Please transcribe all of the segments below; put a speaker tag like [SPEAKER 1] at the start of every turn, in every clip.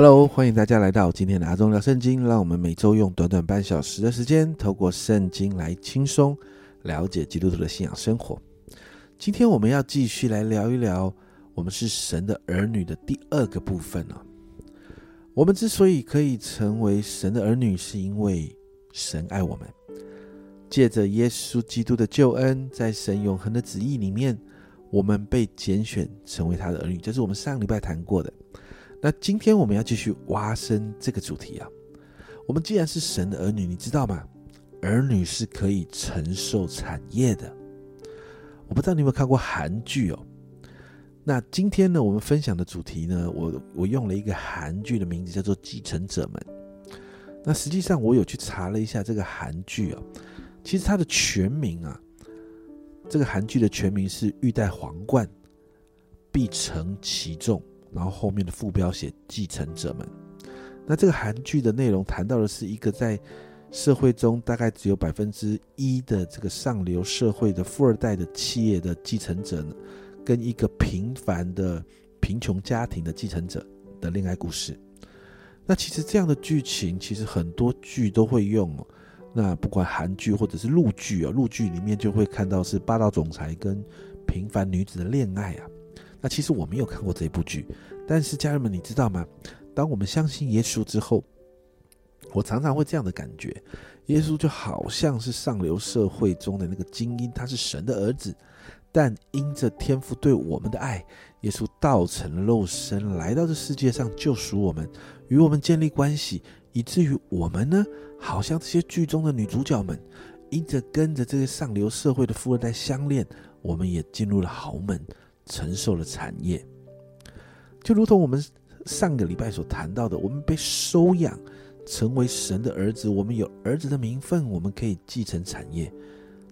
[SPEAKER 1] Hello，欢迎大家来到今天的阿忠聊圣经。让我们每周用短短半小时的时间，透过圣经来轻松了解基督徒的信仰生活。今天我们要继续来聊一聊我们是神的儿女的第二个部分哦。我们之所以可以成为神的儿女，是因为神爱我们，借着耶稣基督的救恩，在神永恒的旨意里面，我们被拣选成为他的儿女。这是我们上礼拜谈过的。那今天我们要继续挖深这个主题啊。我们既然是神的儿女，你知道吗？儿女是可以承受产业的。我不知道你有没有看过韩剧哦。那今天呢，我们分享的主题呢，我我用了一个韩剧的名字叫做《继承者们》。那实际上我有去查了一下这个韩剧啊，其实它的全名啊，这个韩剧的全名是《欲戴皇冠，必承其重》。然后后面的副标写继承者们，那这个韩剧的内容谈到的是一个在社会中大概只有百分之一的这个上流社会的富二代的企业的继承者，跟一个平凡的贫穷家庭的继承者的恋爱故事。那其实这样的剧情，其实很多剧都会用。那不管韩剧或者是陆剧啊，陆剧里面就会看到是霸道总裁跟平凡女子的恋爱啊。那其实我没有看过这部剧，但是家人们，你知道吗？当我们相信耶稣之后，我常常会这样的感觉：耶稣就好像是上流社会中的那个精英，他是神的儿子，但因着天父对我们的爱，耶稣道成肉身来到这世界上救赎我们，与我们建立关系，以至于我们呢，好像这些剧中的女主角们，因着跟着这些上流社会的富二代相恋，我们也进入了豪门。承受了产业，就如同我们上个礼拜所谈到的，我们被收养，成为神的儿子，我们有儿子的名分，我们可以继承产业。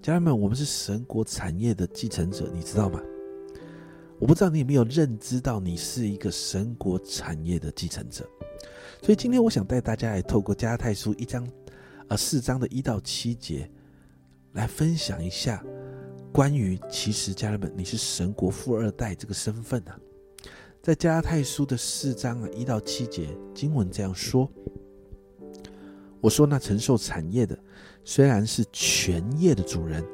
[SPEAKER 1] 家人们，我们是神国产业的继承者，你知道吗？我不知道你有没有认知到，你是一个神国产业的继承者。所以今天我想带大家来透过加太书一章，呃四章的一到七节，来分享一下。关于其实家人们，你是神国富二代这个身份啊，在加拉太书的四章啊一到七节经文这样说：“我说那承受产业的，虽然是全业的主人，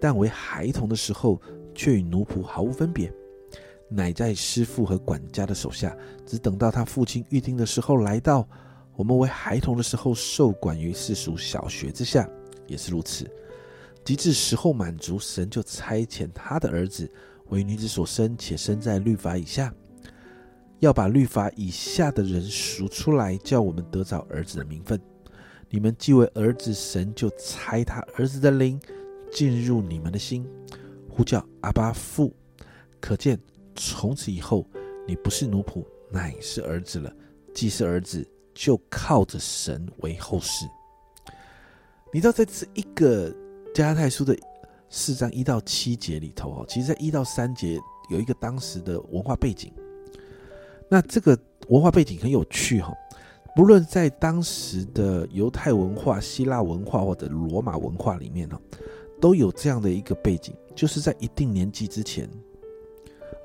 [SPEAKER 1] 但为孩童的时候，却与奴仆毫无分别，乃在师傅和管家的手下，只等到他父亲预定的时候来到。我们为孩童的时候，受管于世俗小学之下，也是如此。”及至时候满足，神就差遣他的儿子为女子所生，且生在律法以下，要把律法以下的人赎出来，叫我们得着儿子的名分。你们既为儿子，神就差他儿子的灵进入你们的心，呼叫阿巴父。可见从此以后，你不是奴仆，乃是儿子了。既是儿子，就靠着神为后世。你知道，在这一个。加拉太书的四章一到七节里头，哦，其实，在一到三节有一个当时的文化背景。那这个文化背景很有趣，哈，不论在当时的犹太文化、希腊文化或者罗马文化里面，呢，都有这样的一个背景，就是在一定年纪之前，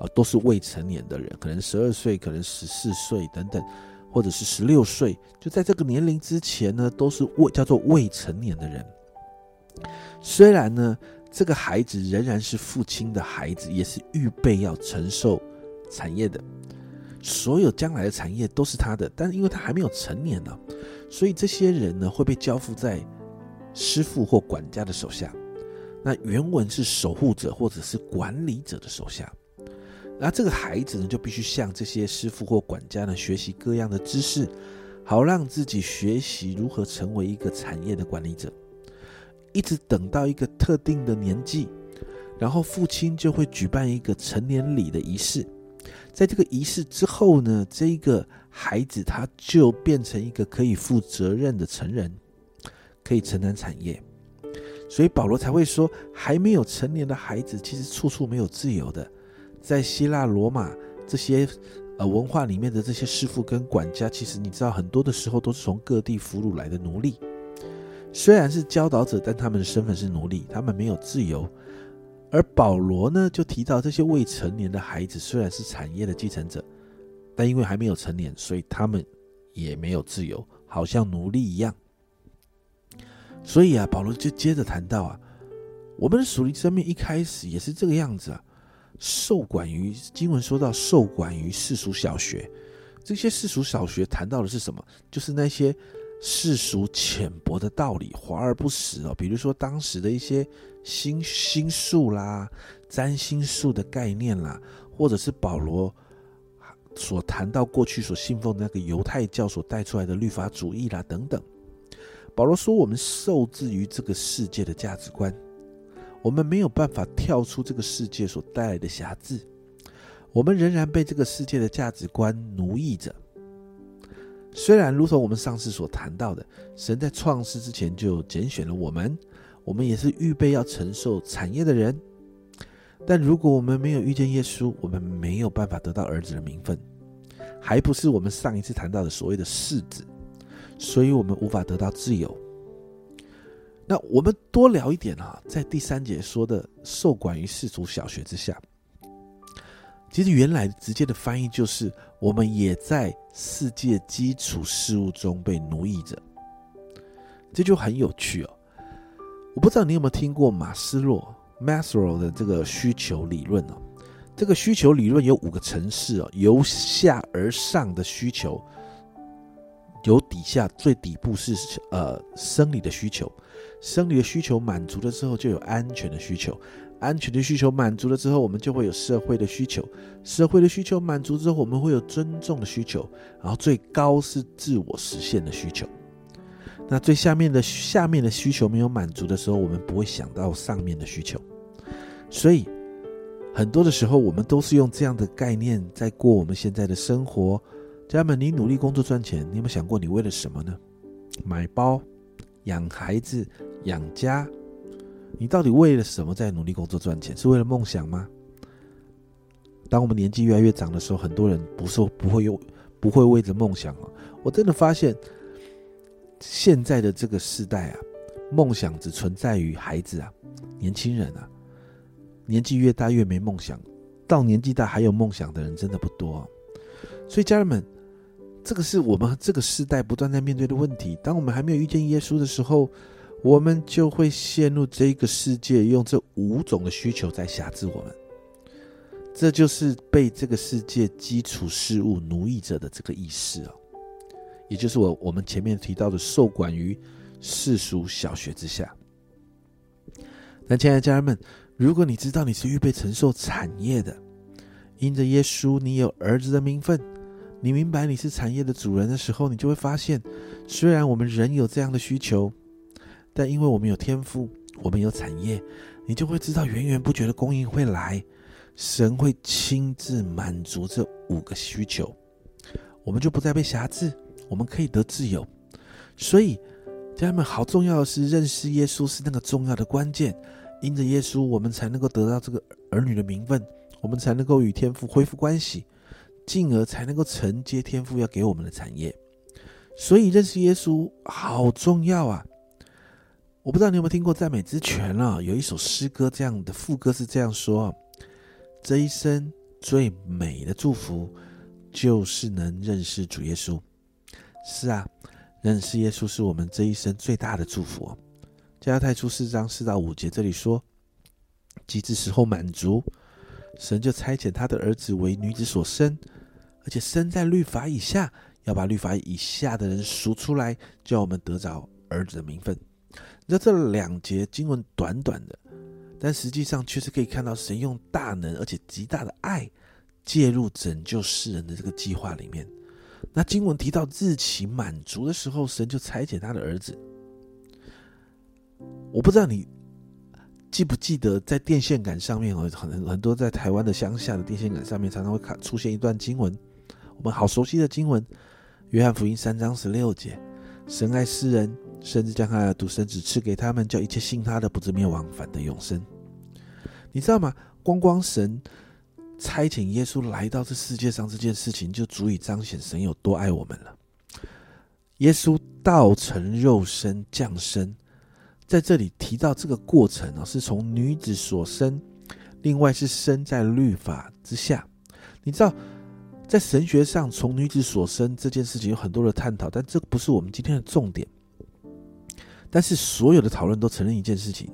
[SPEAKER 1] 啊，都是未成年的人，可能十二岁，可能十四岁等等，或者是十六岁，就在这个年龄之前呢，都是未叫做未成年的人。虽然呢，这个孩子仍然是父亲的孩子，也是预备要承受产业的，所有将来的产业都是他的。但是因为他还没有成年呢，所以这些人呢会被交付在师傅或管家的手下。那原文是守护者或者是管理者的手下。那这个孩子呢就必须向这些师傅或管家呢学习各样的知识，好让自己学习如何成为一个产业的管理者。一直等到一个特定的年纪，然后父亲就会举办一个成年礼的仪式。在这个仪式之后呢，这一个孩子他就变成一个可以负责任的成人，可以承担产业。所以保罗才会说，还没有成年的孩子其实处处没有自由的。在希腊、罗马这些呃文化里面的这些师傅跟管家，其实你知道，很多的时候都是从各地俘虏来的奴隶。虽然是教导者，但他们的身份是奴隶，他们没有自由。而保罗呢，就提到这些未成年的孩子虽然是产业的继承者，但因为还没有成年，所以他们也没有自由，好像奴隶一样。所以啊，保罗就接着谈到啊，我们的属灵生命一开始也是这个样子啊，受管于经文说到受管于世俗小学，这些世俗小学谈到的是什么？就是那些。世俗浅薄的道理，华而不实哦。比如说当时的一些星星术啦、占星术的概念啦，或者是保罗所谈到过去所信奉的那个犹太教所带出来的律法主义啦等等。保罗说，我们受制于这个世界的价值观，我们没有办法跳出这个世界所带来的瑕疵，我们仍然被这个世界的价值观奴役着。虽然如同我们上次所谈到的，神在创世之前就拣选了我们，我们也是预备要承受产业的人。但如果我们没有遇见耶稣，我们没有办法得到儿子的名分，还不是我们上一次谈到的所谓的世子，所以我们无法得到自由。那我们多聊一点啊，在第三节说的受管于世俗小学之下。其实原来直接的翻译就是，我们也在世界基础事物中被奴役着，这就很有趣哦。我不知道你有没有听过马斯洛 （Maslow） 的这个需求理论哦。这个需求理论有五个层次哦，由下而上的需求，由底下最底部是呃生理的需求，生理的需求满足了之后，就有安全的需求。安全的需求满足了之后，我们就会有社会的需求；社会的需求满足之后，我们会有尊重的需求。然后最高是自我实现的需求。那最下面的下面的需求没有满足的时候，我们不会想到上面的需求。所以很多的时候，我们都是用这样的概念在过我们现在的生活。家人们，你努力工作赚钱，你有没有想过你为了什么呢？买包、养孩子、养家。你到底为了什么在努力工作赚钱？是为了梦想吗？当我们年纪越来越长的时候，很多人不是不会用，不会为着梦想啊。我真的发现，现在的这个时代啊，梦想只存在于孩子啊、年轻人啊。年纪越大越没梦想，到年纪大还有梦想的人真的不多。所以家人们，这个是我们这个时代不断在面对的问题。当我们还没有遇见耶稣的时候，我们就会陷入这个世界，用这五种的需求在辖制我们。这就是被这个世界基础事物奴役着的这个意识啊，也就是我我们前面提到的受管于世俗小学之下。那亲爱的家人们，如果你知道你是预备承受产业的，因着耶稣，你有儿子的名分，你明白你是产业的主人的时候，你就会发现，虽然我们人有这样的需求。但因为我们有天赋，我们有产业，你就会知道源源不绝的供应会来，神会亲自满足这五个需求，我们就不再被辖制，我们可以得自由。所以，家人们，好重要的是认识耶稣是那个重要的关键，因着耶稣，我们才能够得到这个儿女的名分，我们才能够与天父恢复关系，进而才能够承接天父要给我们的产业。所以，认识耶稣好重要啊！我不知道你有没有听过赞美之泉啊？有一首诗歌，这样的副歌是这样说：这一生最美的祝福，就是能认识主耶稣。是啊，认识耶稣是我们这一生最大的祝福。加拉太书四章四到五节这里说：及至时候满足，神就差遣他的儿子为女子所生，而且生在律法以下，要把律法以下的人赎出来，叫我们得着儿子的名分。那这两节经文短短的，但实际上却是可以看到神用大能而且极大的爱介入拯救世人的这个计划里面。那经文提到日期满足的时候，神就裁剪他的儿子。我不知道你记不记得，在电线杆上面哦，很很多在台湾的乡下的电线杆上面，常常会看出现一段经文，我们好熟悉的经文，约翰福音三章十六节：神爱世人。甚至将他的独生子赐给他们，叫一切信他的不至灭亡，反得永生。你知道吗？光光神差遣耶稣来到这世界上这件事情，就足以彰显神有多爱我们了。耶稣道成肉身降生，在这里提到这个过程啊，是从女子所生，另外是生在律法之下。你知道在神学上，从女子所生这件事情有很多的探讨，但这不是我们今天的重点。但是所有的讨论都承认一件事情，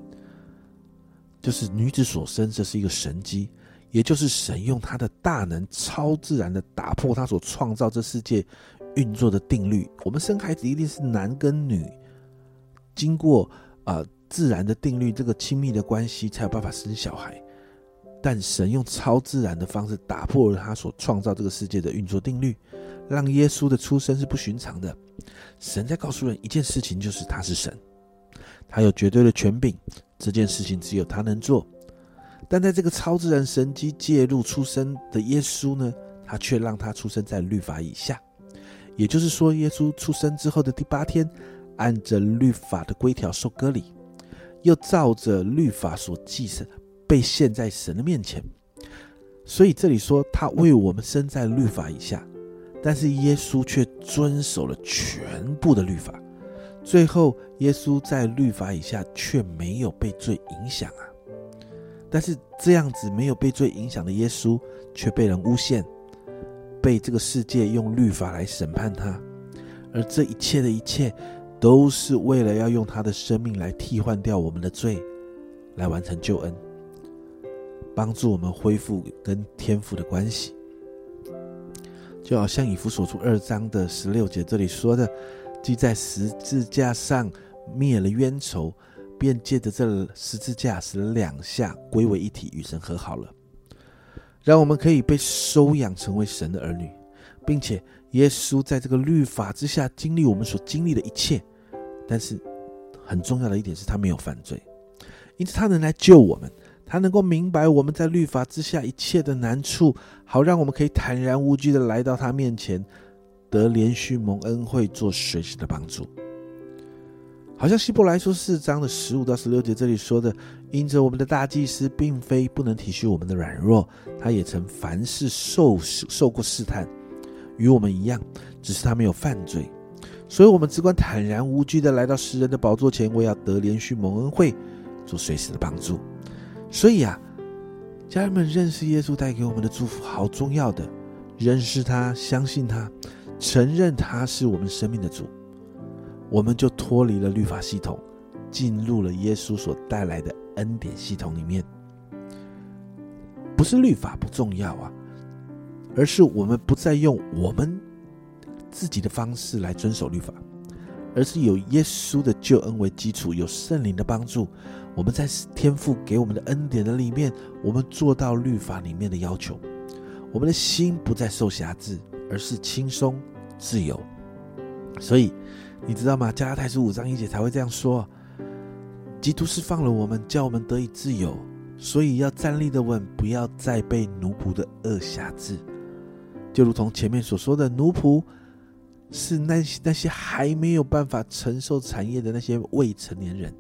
[SPEAKER 1] 就是女子所生这是一个神机，也就是神用他的大能、超自然的打破他所创造这世界运作的定律。我们生孩子一定是男跟女，经过啊自然的定律，这个亲密的关系才有办法生小孩。但神用超自然的方式打破了他所创造这个世界的运作定律，让耶稣的出生是不寻常的。神在告诉人一件事情，就是他是神，他有绝对的权柄，这件事情只有他能做。但在这个超自然神机介入出生的耶稣呢，他却让他出生在律法以下，也就是说，耶稣出生之后的第八天，按着律法的规条受割礼，又照着律法所记生。被献在神的面前，所以这里说他为我们生在律法以下，但是耶稣却遵守了全部的律法。最后，耶稣在律法以下却没有被罪影响啊！但是这样子没有被罪影响的耶稣，却被人诬陷，被这个世界用律法来审判他。而这一切的一切，都是为了要用他的生命来替换掉我们的罪，来完成救恩。帮助我们恢复跟天父的关系，就好像以弗所书二章的十六节这里说的：“既在十字架上灭了冤仇，便借着这十字架使两下归为一体，与神和好了。”让我们可以被收养成为神的儿女，并且耶稣在这个律法之下经历我们所经历的一切，但是很重要的一点是他没有犯罪，因此他能来救我们。他能够明白我们在律法之下一切的难处，好让我们可以坦然无惧的来到他面前，得连续蒙恩惠，做随时的帮助。好像希伯来书四章的十五到十六节这里说的，因着我们的大祭司并非不能体恤我们的软弱，他也曾凡事受受过试探，与我们一样，只是他没有犯罪，所以我们只管坦然无惧的来到诗人的宝座前，我要得连续蒙恩惠，做随时的帮助。所以啊，家人们认识耶稣带给我们的祝福好重要的，认识他，相信他，承认他是我们生命的主，我们就脱离了律法系统，进入了耶稣所带来的恩典系统里面。不是律法不重要啊，而是我们不再用我们自己的方式来遵守律法，而是有耶稣的救恩为基础，有圣灵的帮助。我们在天父给我们的恩典的里面，我们做到律法里面的要求，我们的心不再受辖制，而是轻松自由。所以你知道吗？加拉太书五章一节才会这样说：基督释放了我们，叫我们得以自由。所以要站立的稳，不要再被奴仆的恶辖制。就如同前面所说的，奴仆是那些那些还没有办法承受产业的那些未成年人。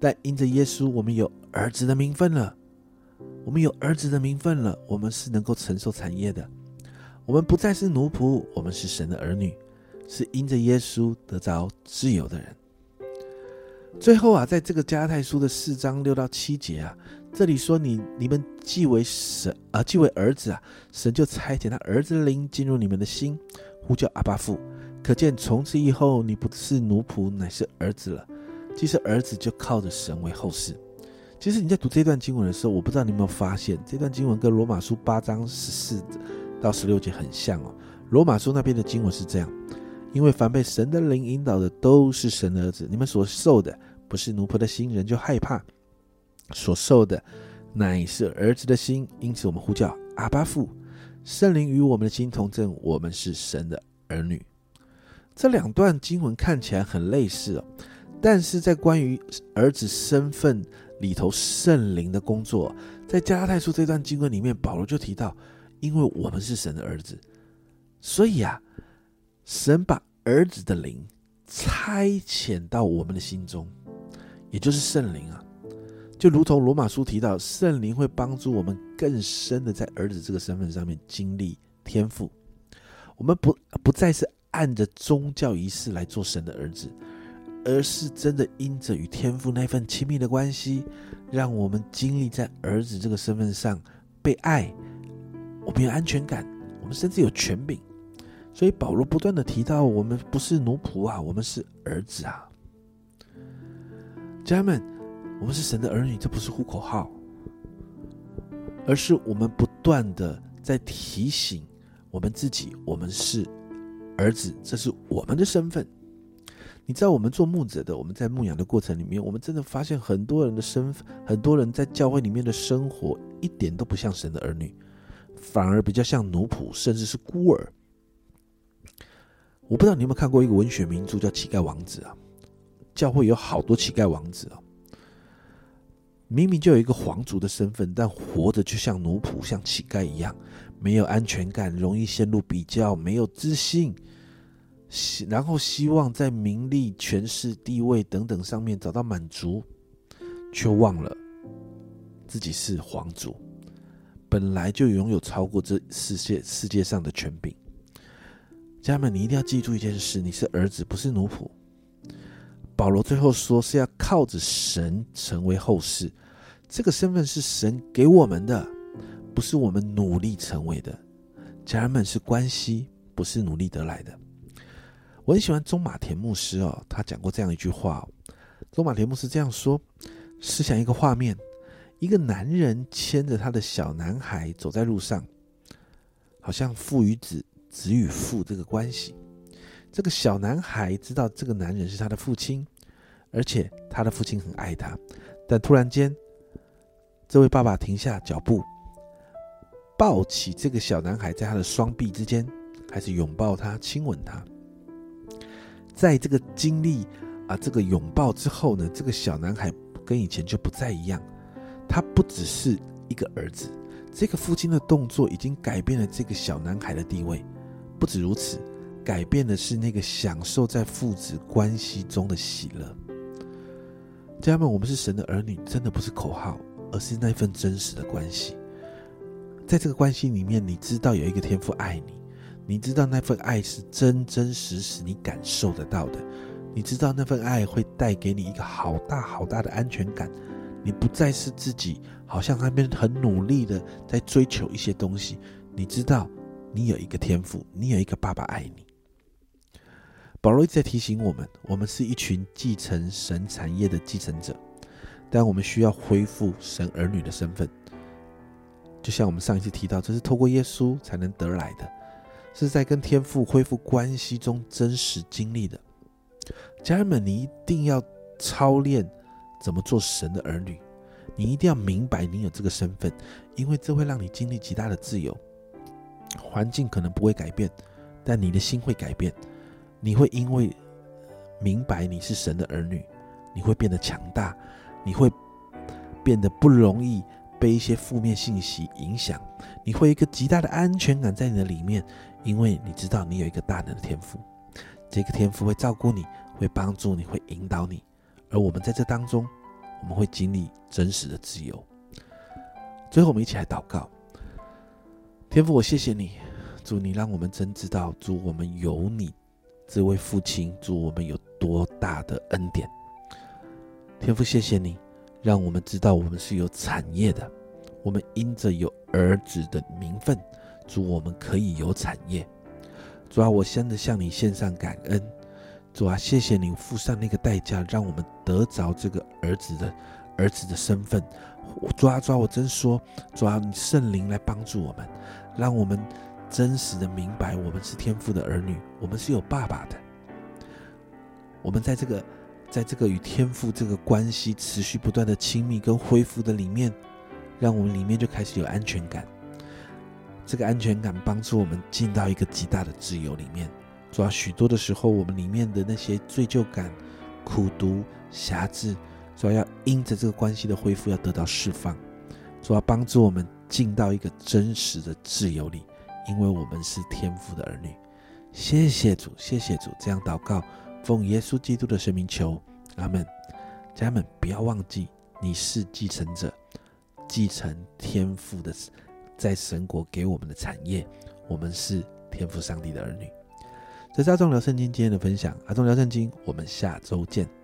[SPEAKER 1] 但因着耶稣，我们有儿子的名分了。我们有儿子的名分了，我们是能够承受产业的。我们不再是奴仆，我们是神的儿女，是因着耶稣得着自由的人。最后啊，在这个加太书的四章六到七节啊，这里说你你们既为神啊，既为儿子啊，神就差遣他儿子的灵进入你们的心，呼叫阿爸父。可见从此以后，你不是奴仆，乃是儿子了。其实儿子就靠着神为后世。其实你在读这段经文的时候，我不知道你有没有发现，这段经文跟罗马书八章十四到十六节很像哦。罗马书那边的经文是这样：因为凡被神的灵引导的，都是神的儿子。你们所受的不是奴仆的心，人就害怕；所受的乃是儿子的心，因此我们呼叫阿巴父。圣灵与我们的心同证，我们是神的儿女。这两段经文看起来很类似哦。但是在关于儿子身份里头，圣灵的工作，在加拉太书这段经文里面，保罗就提到，因为我们是神的儿子，所以啊，神把儿子的灵差遣到我们的心中，也就是圣灵啊，就如同罗马书提到，圣灵会帮助我们更深的在儿子这个身份上面经历天赋，我们不不再是按着宗教仪式来做神的儿子。而是真的因着与天赋那份亲密的关系，让我们经历在儿子这个身份上被爱，我们有安全感，我们甚至有权柄。所以保罗不断的提到，我们不是奴仆啊，我们是儿子啊。家人们，我们是神的儿女，这不是呼口号，而是我们不断的在提醒我们自己，我们是儿子，这是我们的身份。你知道，我们做牧者的，我们在牧养的过程里面，我们真的发现很多人的身份，很多人在教会里面的生活，一点都不像神的儿女，反而比较像奴仆，甚至是孤儿。我不知道你有没有看过一个文学名著叫《乞丐王子》啊？教会有好多乞丐王子啊，明明就有一个皇族的身份，但活着就像奴仆、像乞丐一样，没有安全感，容易陷入比较，没有自信。然后希望在名利、权势、地位等等上面找到满足，却忘了自己是皇族，本来就拥有超过这世界世界上的权柄。家人们，你一定要记住一件事：你是儿子，不是奴仆。保罗最后说是要靠着神成为后世，这个身份是神给我们的，不是我们努力成为的。家人们是关系，不是努力得来的。我很喜欢中马田牧师哦，他讲过这样一句话：中马田牧师这样说，思想一个画面，一个男人牵着他的小男孩走在路上，好像父与子、子与父这个关系。这个小男孩知道这个男人是他的父亲，而且他的父亲很爱他。但突然间，这位爸爸停下脚步，抱起这个小男孩，在他的双臂之间，开始拥抱他、亲吻他。在这个经历啊，这个拥抱之后呢，这个小男孩跟以前就不再一样。他不只是一个儿子，这个父亲的动作已经改变了这个小男孩的地位。不止如此，改变的是那个享受在父子关系中的喜乐。家人们，我们是神的儿女，真的不是口号，而是那份真实的关系。在这个关系里面，你知道有一个天父爱你。你知道那份爱是真真实实你感受得到的，你知道那份爱会带给你一个好大好大的安全感，你不再是自己，好像那边很努力的在追求一些东西。你知道你有一个天赋，你有一个爸爸爱你。保罗一直在提醒我们，我们是一群继承神产业的继承者，但我们需要恢复神儿女的身份。就像我们上一次提到，这是透过耶稣才能得来的。是在跟天父恢复关系中真实经历的，家人们，你一定要操练怎么做神的儿女，你一定要明白你有这个身份，因为这会让你经历极大的自由。环境可能不会改变，但你的心会改变。你会因为明白你是神的儿女，你会变得强大，你会变得不容易。被一些负面信息影响，你会一个极大的安全感在你的里面，因为你知道你有一个大能的天赋，这个天赋会照顾你，会帮助你，会引导你。而我们在这当中，我们会经历真实的自由。最后，我们一起来祷告：天父，我谢谢你，主你让我们真知道，主我们有你这位父亲，主我们有多大的恩典。天父，谢谢你。让我们知道我们是有产业的，我们因着有儿子的名分，主我们可以有产业。主啊，我真的向你献上感恩。主啊，谢谢你付上那个代价，让我们得着这个儿子的儿子的身份。主啊，主，我真说，主啊，圣灵来帮助我们，让我们真实的明白，我们是天父的儿女，我们是有爸爸的。我们在这个。在这个与天赋这个关系持续不断的亲密跟恢复的里面，让我们里面就开始有安全感。这个安全感帮助我们进到一个极大的自由里面。主要许多的时候，我们里面的那些罪疚感、苦毒、辖制，主要要因着这个关系的恢复，要得到释放。主要帮助我们进到一个真实的自由里，因为我们是天赋的儿女。谢谢主，谢谢主，这样祷告。奉耶稣基督的神明求，阿门。家人们，不要忘记，你是继承者，继承天赋的，在神国给我们的产业。我们是天赋上帝的儿女。这是阿忠聊圣经今天的分享，阿忠聊圣经，我们下周见。